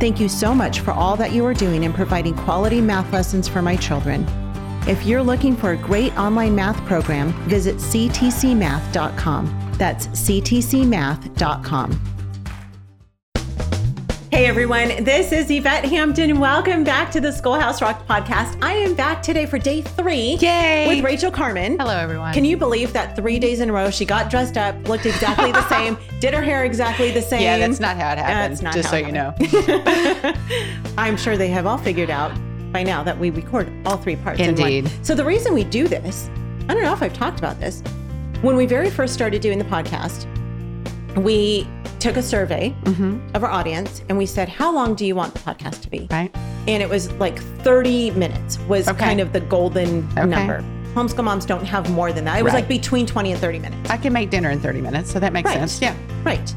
Thank you so much for all that you are doing in providing quality math lessons for my children. If you're looking for a great online math program, visit ctcmath.com. That's ctcmath.com. Hey everyone, this is Yvette Hampton. Welcome back to the Schoolhouse Rocked podcast. I am back today for day three Yay! with Rachel Carman. Hello, everyone. Can you believe that three days in a row she got dressed up, looked exactly the same, did her hair exactly the same? Yeah, that's not how it happens. That's not just so you know. I'm sure they have all figured out by now that we record all three parts. in one. Indeed. So the reason we do this, I don't know if I've talked about this. When we very first started doing the podcast, we took a survey Mm-hmm. of our audience and we said, "How long do you want the podcast to be?" Right? And it was like 30 minutes was Okay. kind of the golden Okay. number. Homeschool moms don't have more than that. It was Right. like between 20 and 30 minutes. I can make dinner in 30 minutes, so that makes Right. sense. Yeah. Right.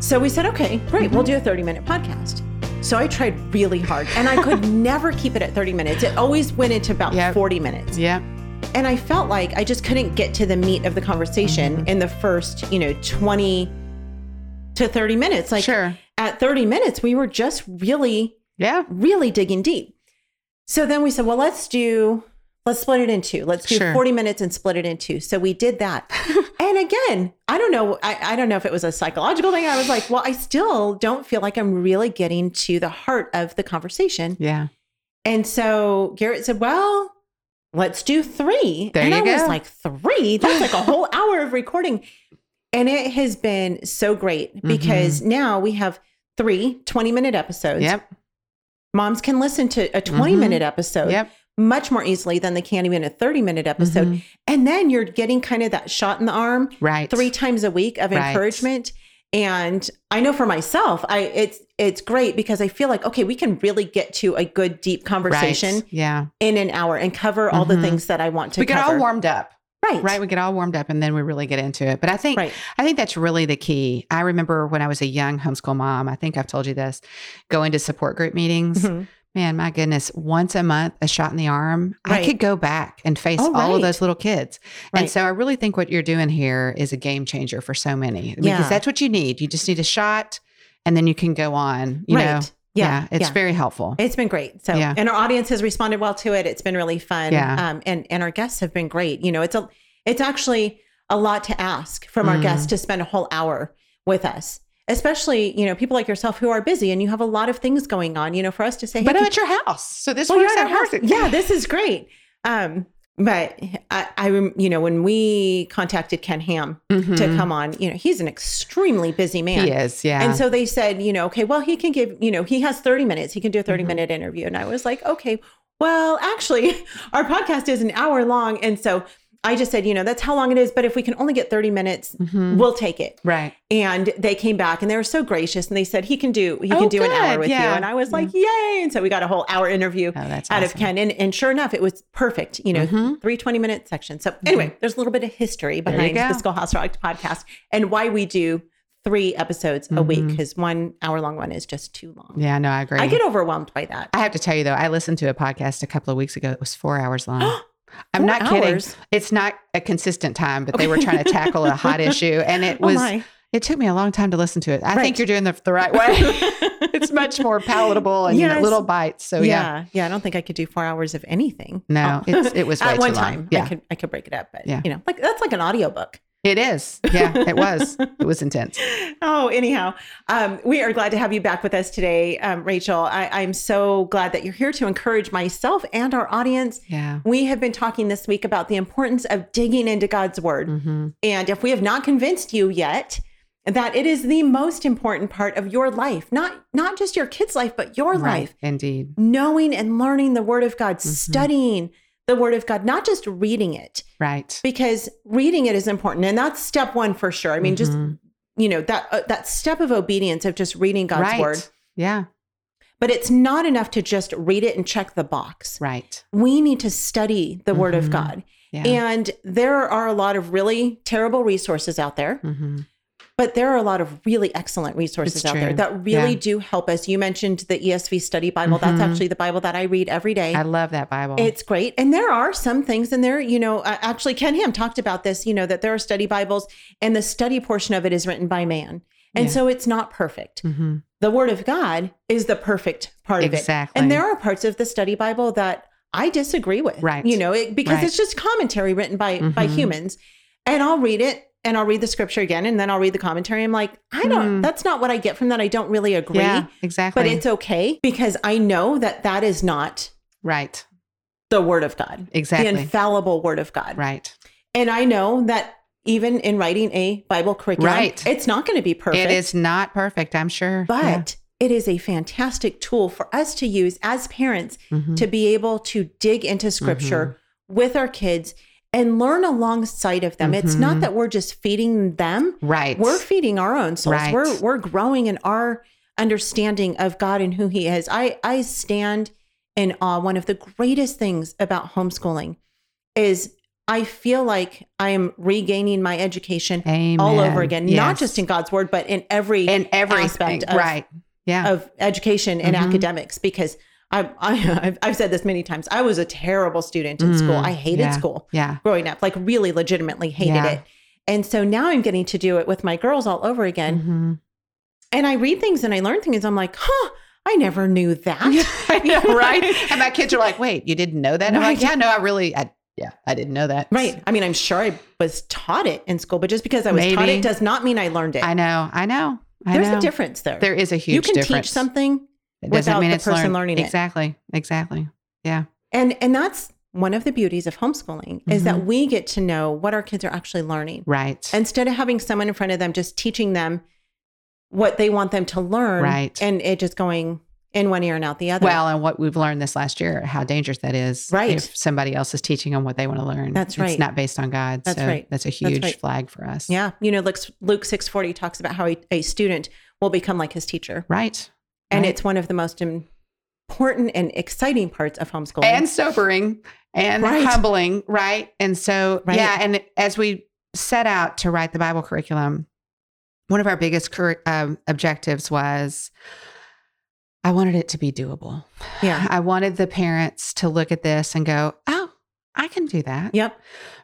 So we said, okay, great, we'll do a 30 minute podcast. So I tried really hard and I could never keep it at 30 minutes. It always went into about Yep. 40 minutes. Yeah. And I felt like I just couldn't get to the meat of the conversation Mm-hmm. in the first, you know, 20 to 30 minutes. Like sure. at 30 minutes, we were just really, Yeah. really digging deep. So then we said, well, let's do, let's split it in two. Let's do Sure. 40 minutes and split it in two. So we did that. and again, I don't know, I, I don't know if it was a psychological thing. I was like, well, I still don't feel like I'm really getting to the heart of the conversation. Yeah. And so Garritt said, well, let's do three. There and you I was go. like, three? That's like a whole hour of recording. And it has been so great because now we have three 20 minute episodes. Mm-hmm. Yep. Moms can listen to a 20 minute episode Yep. much more easily than they can even a 30 minute episode. Mhm. And then you're getting kind of that shot in the arm Right. three times a week of Right. encouragement. And I know for myself, I it's it's great because I feel like okay, we can really get to a good deep conversation Right. Yeah. in an hour and cover all the Mhm. things that I want to we get cover. all warmed up. Right, Right. We get all warmed up and then we really get into it. But I think right, I think that's really the key. I remember when I was a young homeschool mom, I think I've told you this, going to support group meetings. Mhm. Man, my goodness, once a month, a shot in the arm, Right. I could go back and face Oh, all right. of those little kids. And so I really think what you're doing here is a game changer for so many because Yeah. that's what you need. You just need a shot and then you can go on, you know. Yeah, it's yeah. very helpful. It's been great. So, Yeah. and our audience has responded well to it. It's been really fun. Yeah. Um, and and our guests have been great. You know, it's a it's actually a lot to ask from our Mm. guests to spend a whole hour with us. Especially, you know, people like yourself who are busy and you have a lot of things going on. You know, for us to say, hey, but I'm at your house. So this well, works out at our house. Yeah, this is great. Um, but I, I, rem- you know, when we contacted Ken Ham to Mhm. come on, you know, he's an extremely busy man. He is, yeah. And so they said, you know, okay, well, he can give, you know, he has 30 minutes. He can do a 30 Mhm. minute interview. And I was like, okay, well, actually, our podcast is an hour long. And so I just said, you know, that's how long it is. But if we can only get 30 minutes, Mhm. we'll take it. right. And they came back and they were so gracious and they said, he can do, he can Oh, do an hour good. with you. And I was like, yay. And so we got a whole hour interview Oh, that's out of. Ken. And, and sure enough, it was perfect, you know, Mhm. three 20 minute sections. So anyway, there's a little bit of history behind the Schoolhouse Rocked podcast and why we do three episodes a week because one hour long one is just too long. Yeah, no, I agree. I get overwhelmed by that. I have to tell you though, I listened to a podcast a couple of weeks ago. It was four hours long. I'm Four not kidding. It's not a consistent time, but they were trying to tackle a hot issue, and it Oh was. my. it took me a long time to listen to it. I Right. think you're doing the, the right way. it's much more palatable and you know, little bites. So yeah, yeah, yeah. I don't think I could do four hours of anything. no, Oh. it's, it was way At one long. time. Yeah, I could I could break it up, but Yeah. you know, like that's like an audiobook. It is. Yeah, it was. It was intense. oh, anyhow, um, we are glad to have you back with us today, um, Rachel. I, I'm so glad that you're here to encourage myself and our audience. Yeah. We have been talking this week about the importance of digging into God's word. hmm And if we have not convinced you yet that it is the most important part of your life, not not just your kids' life, but your Right. life, Indeed. knowing and learning the word of God, Mhm. studying the word of God, not just reading it, Right. because reading it is important. And that's step one for sure. I mean, just, Mhm. you know, that uh, that step of obedience of just reading God's right. word. Yeah. But it's not enough to just read it and check the box. Right. We need to study the Word of Mhm. God. Yeah. And there are a lot of really terrible resources out there, hmm but there are a lot of really excellent resources It's out there that really Yeah. do help us. You mentioned the ESV Study Bible. That's Mhm. actually the Bible that I read every day. I love that Bible. It's great. And there are some things in there, you know, uh, actually, Ken Ham talked about this, you know, that there are study Bibles and the study portion of it is written by man. And Yeah. so it's not perfect. hmm The Word of God is the perfect part of it. Exactly. And there are parts of the study Bible that I disagree with. Right. You know, it, because Right. it's just commentary written by by Mhm. humans. And I'll read it and I'll read the scripture again and then I'll read the commentary. I'm like, I don't, Hmm. that's not what I get from that. I don't really agree. Yeah, exactly. But it's okay because I know that that is not right. the Word of God, Exactly. the infallible Word of God. Right. And I know that even in writing a Bible curriculum, Right. it's not going to be perfect. It is not perfect, I'm sure. but it is a fantastic tool for us to use as parents Yeah. Mhm. to be able to dig into scripture with our kids and learn alongside of them. It's not Mhm. that we're just feeding them, Right. we're feeding our own souls. Right. We're we're growing in our understanding of God and who he is. I I stand in awe. One of the greatest things about homeschooling is I feel like I am regaining my education Amen. all over again, not just in God's word, but in every in every aspect of, right. Yeah. of education and Mhm. academics because I, I, I've, I've said this many times. I was a terrible student in school. Mm, I hated yeah. school yeah. growing up, like really legitimately hated Yeah. it. And so now I'm getting to do it with my girls all over again. Mhm. And I read things and I learn things. I'm like, huh, I never knew that. Know, right? And my kids are like, "Wait, you didn't know that?" I'm like, "Yeah, no, I really, I, yeah, I didn't know that." Right. I mean, I'm sure I was taught it in school, but just because I was taught it does not mean I learned it. I know, I know, I There's know. a difference there. There is a huge you can difference. teach something It doesn't mean the it's person learned. learning it. Exactly, exactly. Yeah, And and that's one of the beauties of homeschooling is that Mhm. we get to know what our kids are actually learning. right. Instead of having someone in front of them just teaching them what they want them to learn Right. and it just going in one ear and out the other. well, and what we've learned this last year, how dangerous that is. Right. If somebody else is teaching them what they want to learn, That's right It's not based on God. That's so right. That's a huge right. flag for us. yeah, you know, Luke, Luke 640 talks about how a, a student will become like his teacher. Right. And Right. it's one of the most important and exciting parts of homeschooling. and sobering and Right. humbling, right? And so, Right. yeah, and as we set out to write the Bible curriculum, one of our biggest cur- um, objectives was I wanted it to be doable. yeah. I wanted the parents to look at this and go, "Oh, I can do that." Yep.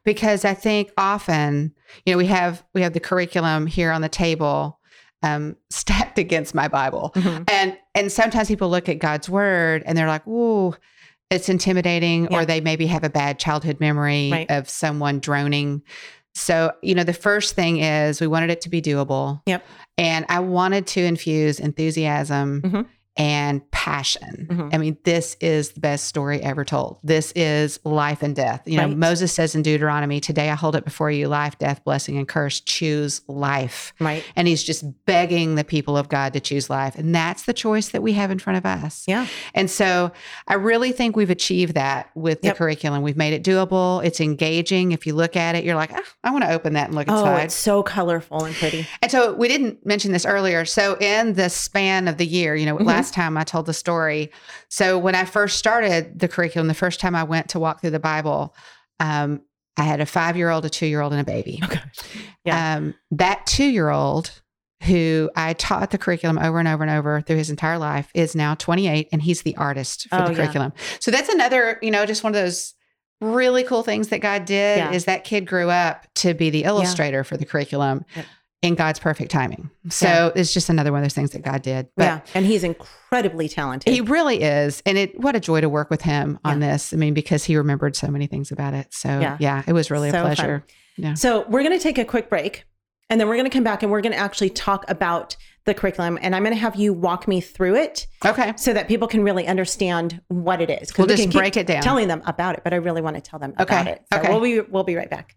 Because I think often, you know, we have we have the curriculum here on the table um, stacked against my Bible, Mhm. and and sometimes people look at God's word and they're like, "Ooh, it's intimidating," Yeah. or they maybe have a bad childhood memory Right. of someone droning. So, you know, the first thing is we wanted it to be doable. Yep. And I wanted to infuse enthusiasm Mhm. And passion. Mhm. I mean, this is the best story ever told. This is life and death. You know, Moses says in Deuteronomy, Today I hold it before you life, death, blessing, and curse. Choose life. Right. And he's just begging the people of God to choose life. And that's the choice that we have in front of us. Yeah. And so I really think we've achieved that with the Yep. curriculum. We've made it doable. It's engaging. If you look at it, you're like, ah, I want to open that and look Oh, inside. it's so colorful and pretty. And so we didn't mention this earlier. So in the span of the year, you know, Mhm. Last time I told the story. So when I first started the curriculum, the first time I went to walk through the Bible, um, I had a five year old, a two year old, and a baby. Okay. Yeah. Um, that two year old who I taught the curriculum over and over and over through his entire life is now 28 and he's the artist for Oh, the yeah. curriculum. So that's another, you know, just one of those really cool things that God did Yeah. is that kid grew up to be the illustrator for the curriculum Yep. In God's perfect timing. So Yeah. it's just another one of those things that God did. But yeah. And he's incredibly talented. he really is. And it what a joy to work with him on this. I mean, because he remembered so many things about it. So Yeah. yeah, it was really So a fun. pleasure. So we're going to take a quick break and then we're going to come back and we're going to actually talk about the curriculum and I'm going to have you walk me through it Okay. so that people can really understand what it is. We'll we just break it down. Telling them about it, but I really want to tell them Okay. about it. So Okay. we'll be we'll be right back.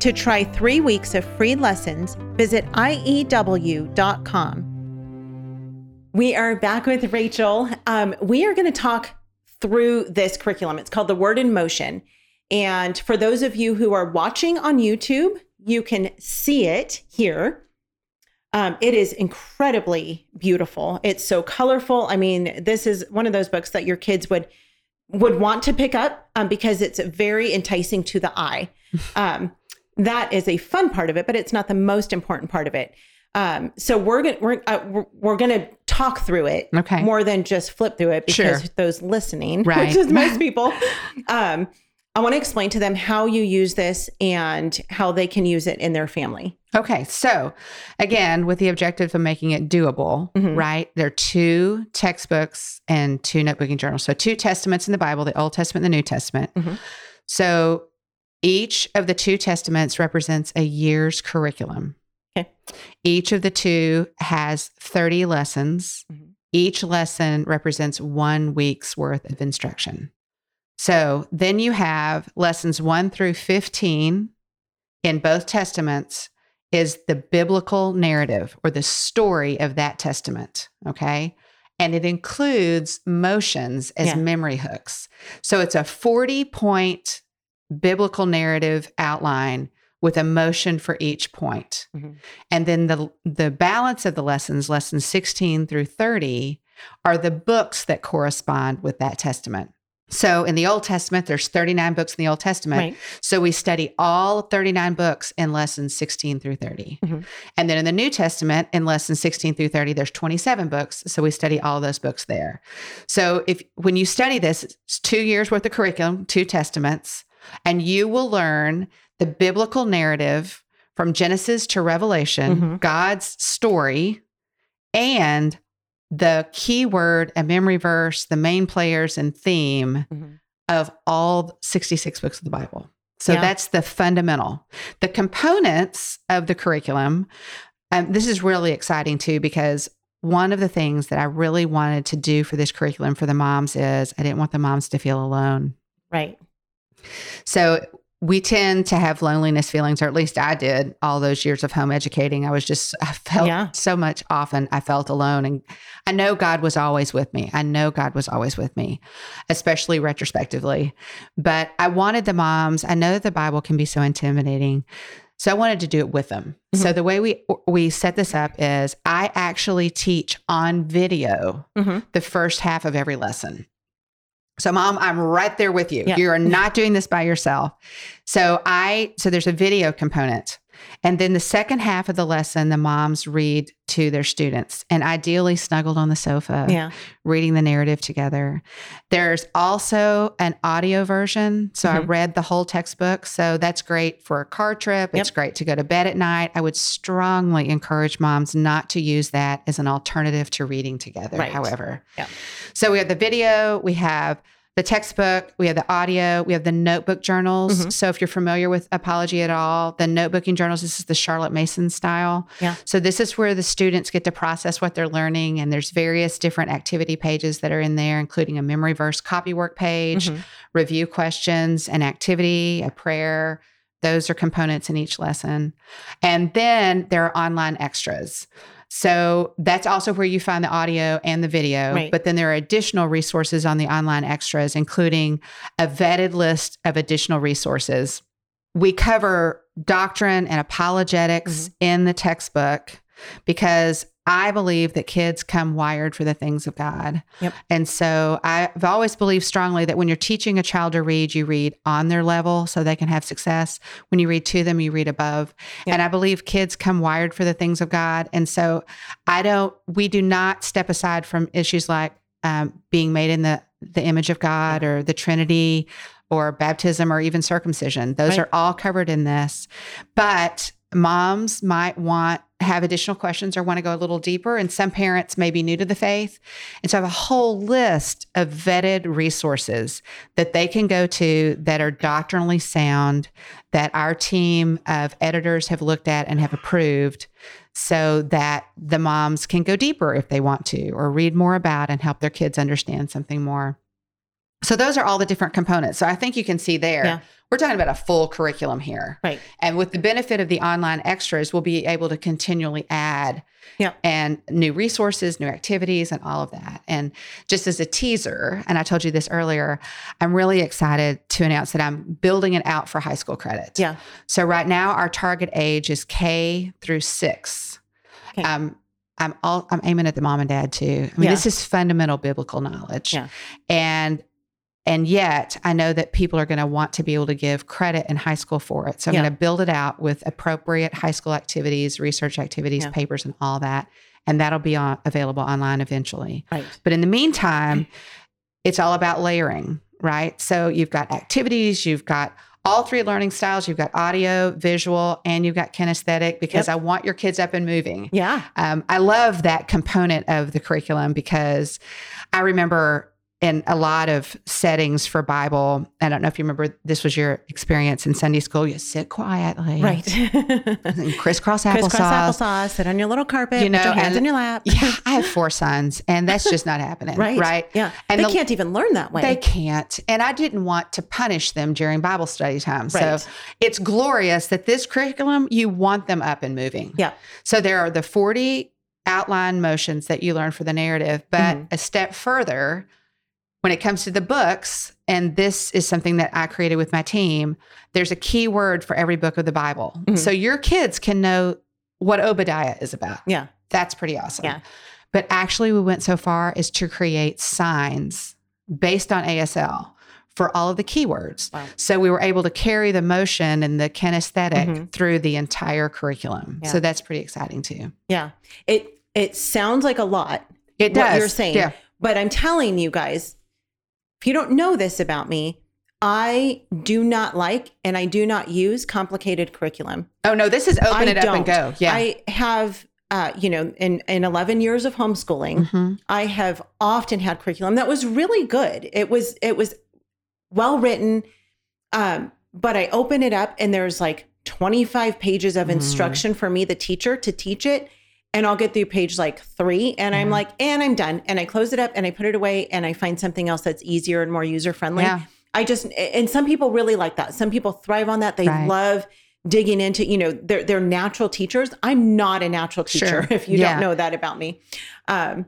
To try three weeks of free lessons, visit IEW.com. We are back with Rachel. Um, we are going to talk through this curriculum. It's called The Word in Motion. And for those of you who are watching on YouTube, you can see it here. Um, it is incredibly beautiful. It's so colorful. I mean, this is one of those books that your kids would would want to pick up um, because it's very enticing to the eye. Um, that is a fun part of it, but it's not the most important part of it. Um, so we're gonna we're uh, we're, we're gonna talk through it Okay. more than just flip through it because Sure. those listening, Right. which is most people, um, I want to explain to them how you use this and how they can use it in their family. Okay, so again, with the objective of making it doable, Mhm. right? There are two textbooks and two notebooking journals. So, two testaments in the Bible, the Old Testament and the New Testament. Mhm. So, each of the two testaments represents a year's curriculum. Okay. Each of the two has 30 lessons. Mhm. Each lesson represents one week's worth of instruction. So, then you have lessons 1 through 15 in both testaments is the biblical narrative or the story of that testament. Okay. And it includes motions as Yeah. memory hooks. So it's a 40 point biblical narrative outline with a motion for each point. Mhm. And then the the balance of the lessons, lessons 16 through 30, are the books that correspond with that testament. So in the Old Testament, there's 39 books in the Old Testament. Right. So we study all 39 books in lessons 16 through 30. Mhm. And then in the New Testament, in lessons 16 through 30, there's 27 books. So we study all those books there. So if when you study this, it's two years worth of curriculum, two testaments, and you will learn the biblical narrative from Genesis to Revelation, Mhm. God's story, and the key word, a memory verse, the main players and theme Mhm. of all 66 books of the Bible. So Yeah. that's the fundamental. The components of the curriculum, um, this is really exciting too, because one of the things that I really wanted to do for this curriculum for the moms is I didn't want the moms to feel alone. Right. So we tend to have loneliness feelings, or at least I did all those years of home educating. I was just, I felt Yeah. so much often, I felt alone. And I know God was always with me. I know God was always with me, especially retrospectively. But I wanted the moms, I know that the Bible can be so intimidating. So I wanted to do it with them. So the way we we set this up is I actually teach on video Mhm. the first half of every lesson. So mom, I'm right there with you. Yeah. You are not doing this by yourself. So I so there's a video component. And then the second half of the lesson the moms read to their students and ideally snuggled on the sofa Yeah. reading the narrative together. There's also an audio version. So I Mhm. read the whole textbook. So that's great for a car trip. It's Yep. great to go to bed at night. I would strongly encourage moms not to use that as an alternative to reading together, Right. however. Yeah. So we have the video, we have the textbook, we have the audio, we have the notebook journals. Mhm. So if you're familiar with Apologia at all, the notebooking journals, this is the Charlotte Mason style. Yeah. So this is where the students get to process what they're learning and there's various different activity pages that are in there including a memory verse copywork page, Mhm. review questions, an activity, a prayer. Those are components in each lesson. And then there are online extras. So that's also where you find the audio and the video. Right. But then there are additional resources on the online extras, including a vetted list of additional resources. We cover doctrine and apologetics Mm-hmm. in the textbook because I believe that kids come wired for the things of God. Yep. And so I've always believed strongly that when you're teaching a child to read, you read on their level so they can have success. When you read to them, you read above. Yep. And I believe kids come wired for the things of God. And so I don't, we do not step aside from issues like um, being made in the, the image of God or the Trinity or baptism or even circumcision. Those Right. are all covered in this. But moms might want have additional questions or want to go a little deeper and some parents may be new to the faith and so I have a whole list of vetted resources that they can go to that are doctrinally sound that our team of editors have looked at and have approved so that the moms can go deeper if they want to or read more about and help their kids understand something more. So those are all the different components. So I think you can see there. Yeah. We're talking about a full curriculum here. Right. And with the benefit of the online extras, we'll be able to continually add Yeah. and new resources, new activities, and all of that. And just as a teaser, and I told you this earlier, I'm really excited to announce that I'm building it out for high school credit. Yeah. So right now our target age is K through six. Okay. Um, I'm all I'm aiming at the mom and dad too. I mean, Yeah. this is fundamental biblical knowledge. Yeah. And and yet I know that people are going to want to be able to give credit in high school for it. So I'm Yeah. going to build it out with appropriate high school activities, research activities, Yeah. papers, and all that. And that'll be on, available online eventually. Right. But in the meantime, it's all about layering, right? So you've got activities, you've got all three learning styles, you've got audio, visual, and you've got kinesthetic because I want your kids up and moving. Yeah. Um, I love that component of the curriculum because I remember in a lot of settings for Bible, I don't know if you remember this was your experience in Sunday school, you sit quietly. Right. And crisscross applesauce. Crisscross applesauce. Sit on your little carpet. You know, put your hands and- in your lap. Yeah, I have four sons, and that's just not happening. Right. Right. Yeah. And they the- can't even learn that way. They can't. And I didn't want to punish them during Bible study time. Right. So it's glorious that this curriculum, you want them up and moving. Yeah. So there are the 40 outline motions that you learn for the narrative, but Mhm. a step further, when it comes to the books, and this is something that I created with my team, there's a key word for every book of the Bible. Mhm. So your kids can know what Obadiah is about. Yeah. That's pretty awesome. Yeah. But actually, we went so far as to create signs based on ASL for all of the keywords. Wow. So we were able to carry the motion and the kinesthetic Mhm. through the entire curriculum. Yeah. So that's pretty exciting too. Yeah. It it sounds like a lot, It what does. you're saying. Yeah. But I'm telling you guys, if you don't know this about me, I do not like and I do not use complicated curriculum. Oh no, this is open I it up and don't. go. Yeah. I have uh, you know, in, in 11 years of homeschooling, Mhm. I have often had curriculum that was really good. It was it was well written, um, but I open it up and there's like 25 pages of Mhm. instruction for me, the teacher, to teach it. And I'll get through page like three, and I'm like, and I'm done. And I close it up and I put it away, and I find something else that's easier and more user friendly. Yeah. I just and some people really like that. Some people thrive on that. They Right. love digging into, you know, they're they're natural teachers. I'm not a natural teacher, Sure. if you Yeah. don't know that about me. Um,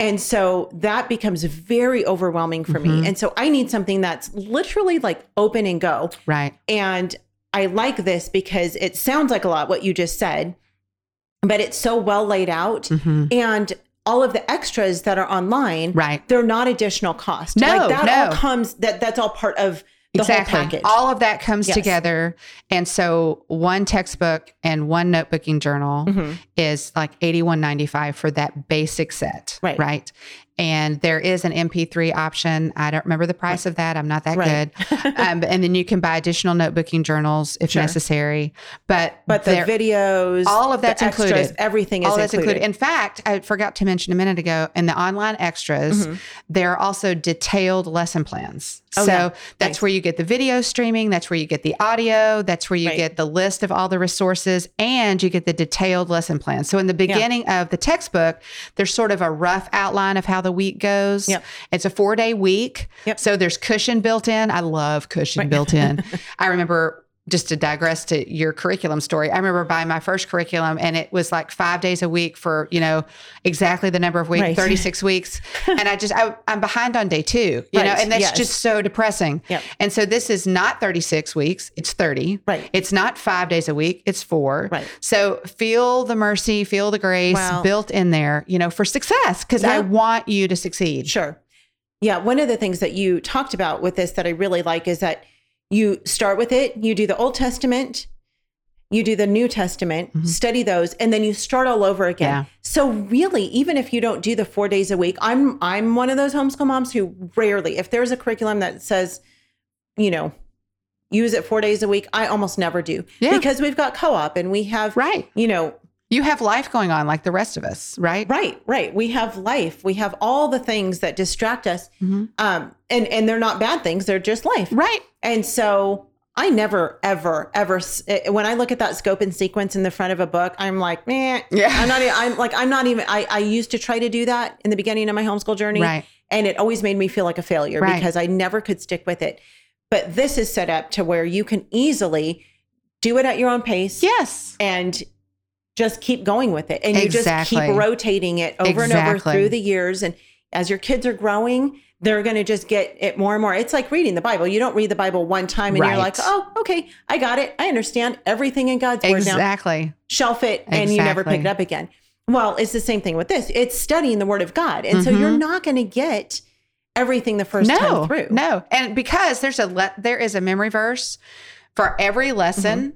and so that becomes very overwhelming for Mhm. me. And so I need something that's literally like open and go. Right. And I like this because it sounds like a lot what you just said, but it's so well laid out. Mhm. And all of the extras that are online, Right. they're not additional cost. No, like that no. all comes that that's all part of the exactly. whole package. All of that comes Yes. together. And so one textbook and one notebooking journal Mhm. is like eighty-one ninety-five for that basic set. Right. Right. And there is an MP3 option. I don't remember the price of that. I'm not that Right. good. um, and then you can buy additional notebooking journals if Sure. necessary. But But the videos, all of that's extras, included. Everything is all that's included. included. In fact, I forgot to mention a minute ago in the online extras, Mhm. there are also detailed lesson plans. Oh, so yeah. that's Nice. where you get the video streaming, that's where you get the audio, that's where you Right. get the list of all the resources, and you get the detailed lesson plan. So in the beginning of the textbook, there's sort of a rough outline of how the week goes. Yep. It's a four day week. Yep. So there's cushion built in. I love cushion Right. built in. I remember just to digress to your curriculum story, I remember buying my first curriculum and it was like five days a week for, you know, exactly the number of weeks, Right. 36 weeks. And I just, I, I'm behind on day two, you know, and that's Yes. just so depressing. Yep. And so this is not 36 weeks, it's 30. Right. It's not five days a week, it's four. Right. So feel the mercy, feel the grace Wow. built in there, you know, for success, because I want you to succeed. Sure. Yeah. One of the things that you talked about with this that I really like is that you start with it, you do the Old Testament, you do the New Testament, Mhm. study those, and then you start all over again. Yeah. So really, even if you don't do the four days a week, I'm I'm one of those homeschool moms who rarely, if there's a curriculum that says, you know, use it four days a week, I almost never do. Yeah. Because we've got co-op and we have Right. you know, You have life going on like the rest of us, right? Right, right. We have life. We have all the things that distract us. Mhm. Um, and and they're not bad things. They're just life. Right. And so I never, ever, ever. eh, When I look at that scope and sequence in the front of a book, I'm like, man, Yeah. I'm not. I'm like, I'm not even. I, I used to try to do that in the beginning of my homeschool journey, Right. and it always made me feel like a failure Right. because I never could stick with it. But this is set up to where you can easily do it at your own pace Yes. and just keep going with it, and you just keep rotating it over and over through the years. And as your kids are growing, they're going to just get it more and more. It's like reading the Bible. You don't read the Bible one time and you're like, oh, okay, I got it. I understand everything in God's word now. Exactly. Shelf it, and you never pick it up again. Well, it's the same thing with this. It's studying the Word of God, and so you're mm-hmm. not going to get everything the first no, time through. No, and because there's a le- there is a memory verse for every mm-hmm. lesson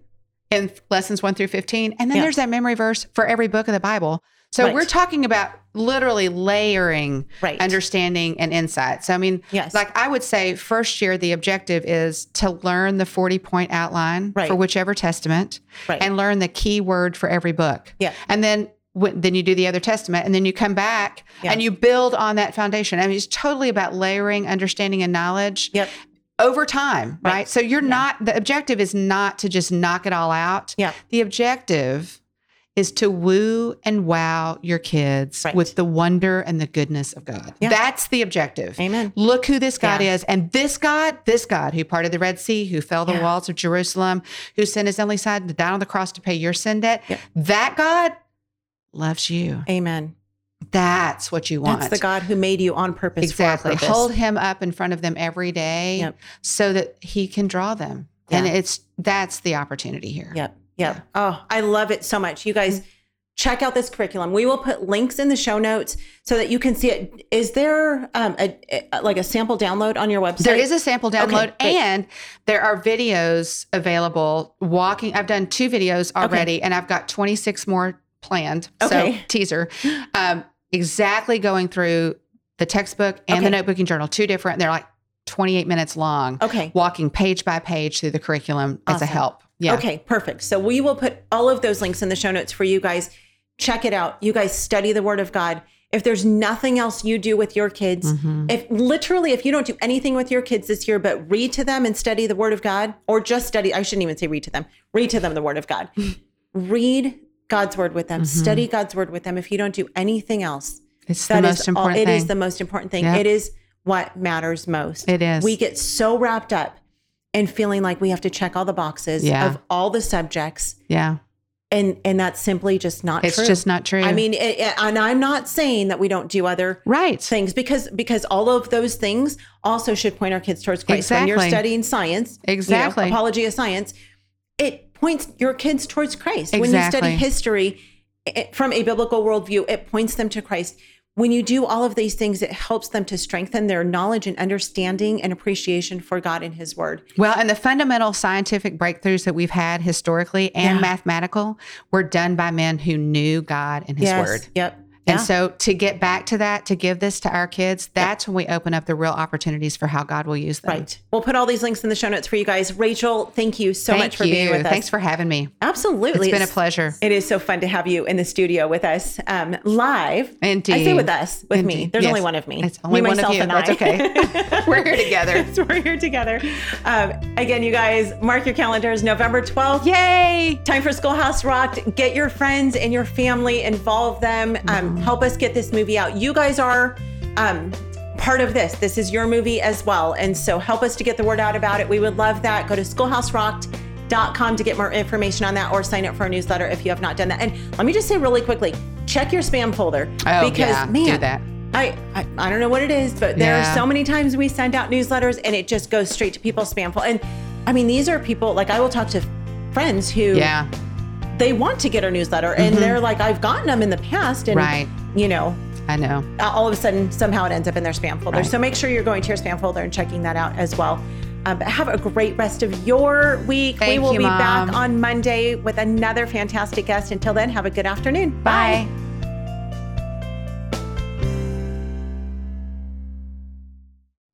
in lessons one through fifteen, and then. Yeah. there's that memory verse for every book of the Bible. So Right. we're talking about literally layering Right. understanding and insight. So I mean, Yes. like I would say, first year the objective is to learn the forty point outline Right. for whichever testament, and learn the key word for every book. Yeah. and then. When, then you do the other testament and then you come back Yeah. and you build on that foundation. I mean, it's totally about layering understanding and knowledge Yep. Over time, right? Right. So you're not, the objective is not to just knock it all out. Yeah. The objective is to woo and wow your kids Right. with the wonder and the goodness of God. Yeah. That's the objective. Amen. Look who this God Yeah. is. And this God, this God who parted the Red Sea, who fell the Yeah. walls of Jerusalem, who sent his only son to die on the cross to pay your sin debt, Yeah. that God loves you. Amen. That's what you want. That's the God who made you on purpose. Exactly. For purpose. Hold him up in front of them every day Yep. so that he can draw them. And it's that's the opportunity here. Yep. Yep. Oh, I love it so much. You guys check out this curriculum. We will put links in the show notes so that you can see it. Is there um, a, a- like a sample download on your website? There is a sample download great. and there are videos available walking. I've done two videos already and I've got 26 more planned. So Okay. teaser. Um, exactly going through the textbook and the Okay. notebooking journal, two different. They're like 28 minutes long, Okay. walking page by page through the curriculum as a help. Yeah. Okay, perfect. So we will put all of those links in the show notes for you guys. Check it out. You guys study the word of God. If there's nothing else you do with your kids, Mm-hmm. if literally if you don't do anything with your kids this year but read to them and study the word of God or just study, I shouldn't even say read to them. Read to them the word of God. read God's word with them. Mm-hmm. Study God's word with them. If you don't do anything else, It's the most important all, It thing. is the most important thing. Yep. It is what matters most. It is. We get so wrapped up in feeling like we have to check all the boxes Yeah. of all the subjects, yeah. and and that's simply just not true. It's true. just not true. I mean, it, it- and I'm not saying that we don't do other right. things because because all of those things also should point our kids towards Christ. When you're studying science, you know, Exactly. Apologia science, points your kids towards Christ. When you study history it, from a biblical worldview, it points them to Christ. When you do all of these things, it helps them to strengthen their knowledge and understanding and appreciation for God and His Word. Well, and the fundamental scientific breakthroughs that we've had historically and Yeah. mathematical were done by men who knew God and His yes. Word. Yep. And Yeah. so to get back to that, to give this to our kids, that's when we open up the real opportunities for how God will use them. Right. We'll put all these links in the show notes for you guys. Rachel, thank you so Thank much for you. being with us. Thanks for having me. Absolutely. It's been a pleasure. It is so fun to have you in the studio with us um, live. I say Indeed. with us, with me. There's Yes. only one of me. It's only me, one of myself, you. and That's I. okay. We're here together. so we're here together. Um, again, you guys, mark your calendars. November 12th. Yay! Time for Schoolhouse Rocked. Get your friends and your family, involve them. Um, help us get this movie out. You guys are um, part of this. This is your movie as well. And so help us to get the word out about it. We would love that. Go to schoolhouserocked.com to get more information on that or sign up for our newsletter if you have not done that. And let me just say really quickly check your spam folder. Oh, because, yeah. man, Do that. I, I I don't know what it is, but there Yeah. are so many times we send out newsletters and it just goes straight to people's spam folder. And I mean, these are people like I will talk to friends who Yeah. They want to get our newsletter and they're like, I've gotten them in the past, and Right. you know, I know. all of a sudden somehow it ends up in their spam folder. Right. So make sure you're going to your spam folder and checking that out as well. Um, but have a great rest of your week. Thank we will you, be back on Monday with another fantastic guest. Until then, have a good afternoon. Bye.